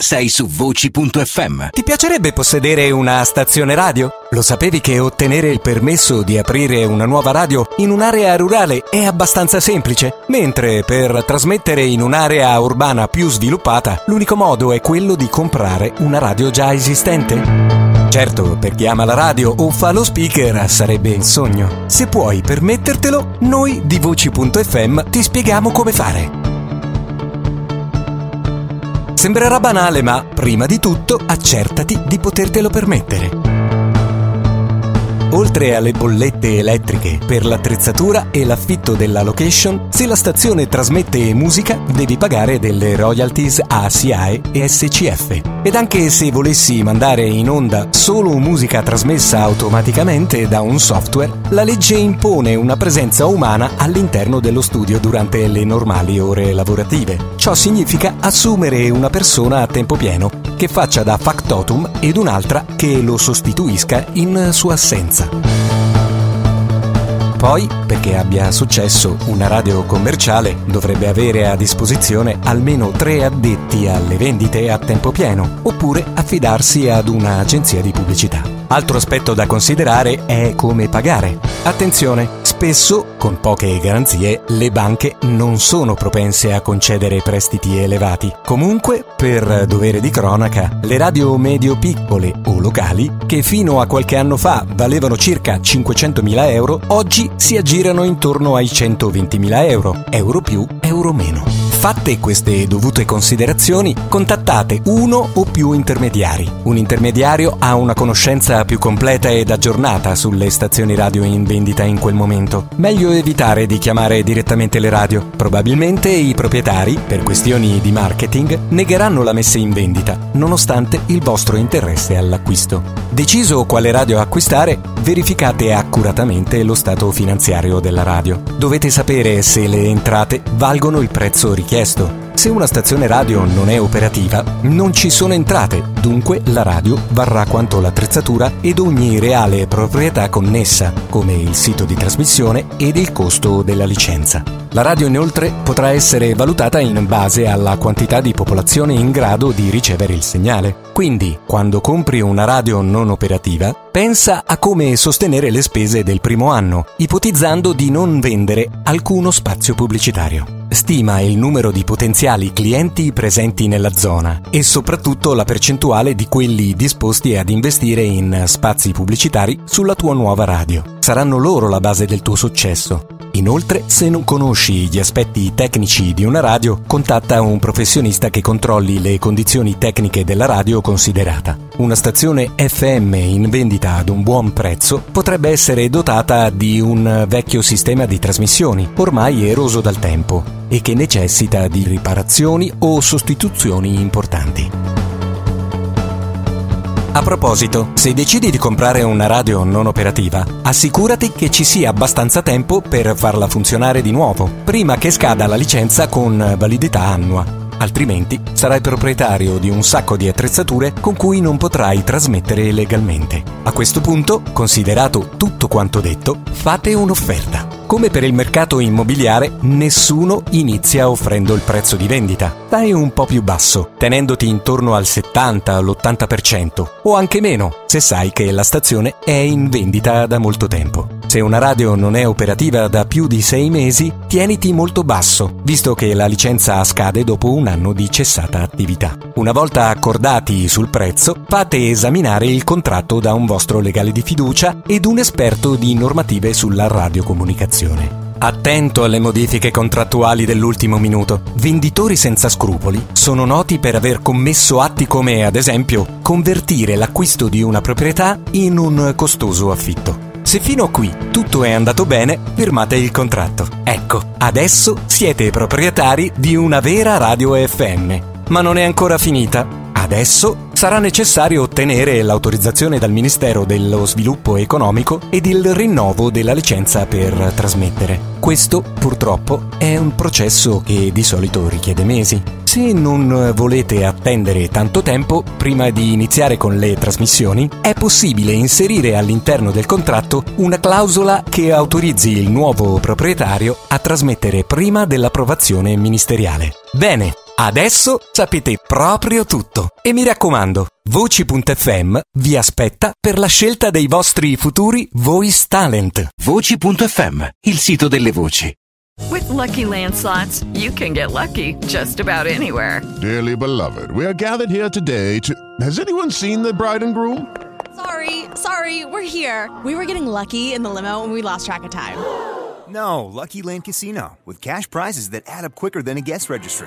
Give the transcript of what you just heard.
Sei su voci.fm. Ti piacerebbe possedere una stazione radio? Lo sapevi che ottenere il permesso di aprire una nuova radio in un'area rurale è abbastanza semplice? Mentre per trasmettere in un'area urbana più sviluppata, l'unico modo è quello di comprare una radio già esistente? Certo, per chi ama la radio o fa lo speaker sarebbe il sogno. Se puoi permettertelo, noi di voci.fm ti spieghiamo come fare. Sembrerà banale, ma prima di tutto accertati di potertelo permettere. Oltre alle bollette elettriche per l'attrezzatura e l'affitto della location, se la stazione trasmette musica devi pagare delle royalties a SIAE e SCF. Ed anche se volessi mandare in onda solo musica trasmessa automaticamente da un software, la legge impone una presenza umana all'interno dello studio durante le normali ore lavorative. Ciò significa assumere una persona a tempo pieno che faccia da factotum ed un'altra che lo sostituisca in sua assenza. Poi, perché abbia successo, una radio commerciale dovrebbe avere a disposizione almeno tre addetti alle vendite a tempo pieno, oppure affidarsi ad un'agenzia di pubblicità. Altro aspetto da considerare è come pagare. Attenzione, spesso, con poche garanzie, le banche non sono propense a concedere prestiti elevati. Comunque, per dovere di cronaca, le radio medio-piccole o locali, che fino a qualche anno fa valevano circa 500.000 euro, oggi si aggirano intorno ai 120.000 euro, euro più, euro meno. Fatte queste dovute considerazioni, contattate uno o più intermediari. Un intermediario ha una conoscenza più completa ed aggiornata sulle stazioni radio in vendita in quel momento. Meglio evitare di chiamare direttamente le radio. Probabilmente i proprietari, per questioni di marketing, negheranno la messa in vendita, nonostante il vostro interesse all'acquisto. Deciso quale radio acquistare, verificate accuratamente lo stato finanziario della radio. Dovete sapere se le entrate valgono il prezzo richiesto richiesto. Se una stazione radio non è operativa, non ci sono entrate, dunque la radio varrà quanto l'attrezzatura ed ogni reale proprietà connessa, come il sito di trasmissione ed il costo della licenza. La radio inoltre potrà essere valutata in base alla quantità di popolazione in grado di ricevere il segnale. Quindi, quando compri una radio non operativa, pensa a come sostenere le spese del primo anno, ipotizzando di non vendere alcuno spazio pubblicitario. Stima il numero di potenziali clienti presenti nella zona e soprattutto la percentuale di quelli disposti ad investire in spazi pubblicitari sulla tua nuova radio. Saranno loro la base del tuo successo. Inoltre, se non conosci gli aspetti tecnici di una radio, contatta un professionista che controlli le condizioni tecniche della radio considerata. Una stazione FM in vendita ad un buon prezzo potrebbe essere dotata di un vecchio sistema di trasmissioni, ormai eroso dal tempo, e che necessita di riparazioni o sostituzioni importanti. A proposito, se decidi di comprare una radio non operativa, assicurati che ci sia abbastanza tempo per farla funzionare di nuovo, prima che scada la licenza con validità annua. Altrimenti sarai proprietario di un sacco di attrezzature con cui non potrai trasmettere legalmente. A questo punto, considerato tutto quanto detto, fate un'offerta. Come per il mercato immobiliare, nessuno inizia offrendo il prezzo di vendita. Dai un po' più basso, tenendoti intorno al 70-80% o anche meno, se sai che la stazione è in vendita da molto tempo. Se una radio non è operativa da più di 6 mesi, tieniti molto basso, visto che la licenza scade dopo un anno di cessata attività. Una volta accordati sul prezzo, fate esaminare il contratto da un vostro legale di fiducia ed un esperto di normative sulla radiocomunicazione. Attento alle modifiche contrattuali dell'ultimo minuto. Venditori senza scrupoli sono noti per aver commesso atti come, ad esempio, convertire l'acquisto di una proprietà in un costoso affitto. Se fino a qui tutto è andato bene, firmate il contratto. Ecco, adesso siete proprietari di una vera radio FM Ma non è ancora finita. Adesso sarà necessario ottenere l'autorizzazione dal Ministero dello Sviluppo Economico ed il rinnovo della licenza per trasmettere. Questo, purtroppo, è un processo che di solito richiede mesi. Se non volete attendere tanto tempo prima di iniziare con le trasmissioni, è possibile inserire all'interno del contratto una clausola che autorizzi il nuovo proprietario a trasmettere prima dell'approvazione ministeriale. Bene, Adesso sapete proprio tutto. E mi raccomando, Voci.fm vi aspetta per la scelta dei vostri futuri voice talent. Voci.fm, il sito delle voci. With lucky landslots, you can get lucky just about anywhere. Dearly beloved, we are gathered here today to. Has anyone seen the bride and groom? Sorry, sorry, we're here. We were getting lucky in the limo and we lost track of time. No, Lucky Land Casino, with cash prizes that add up quicker than a guest registry.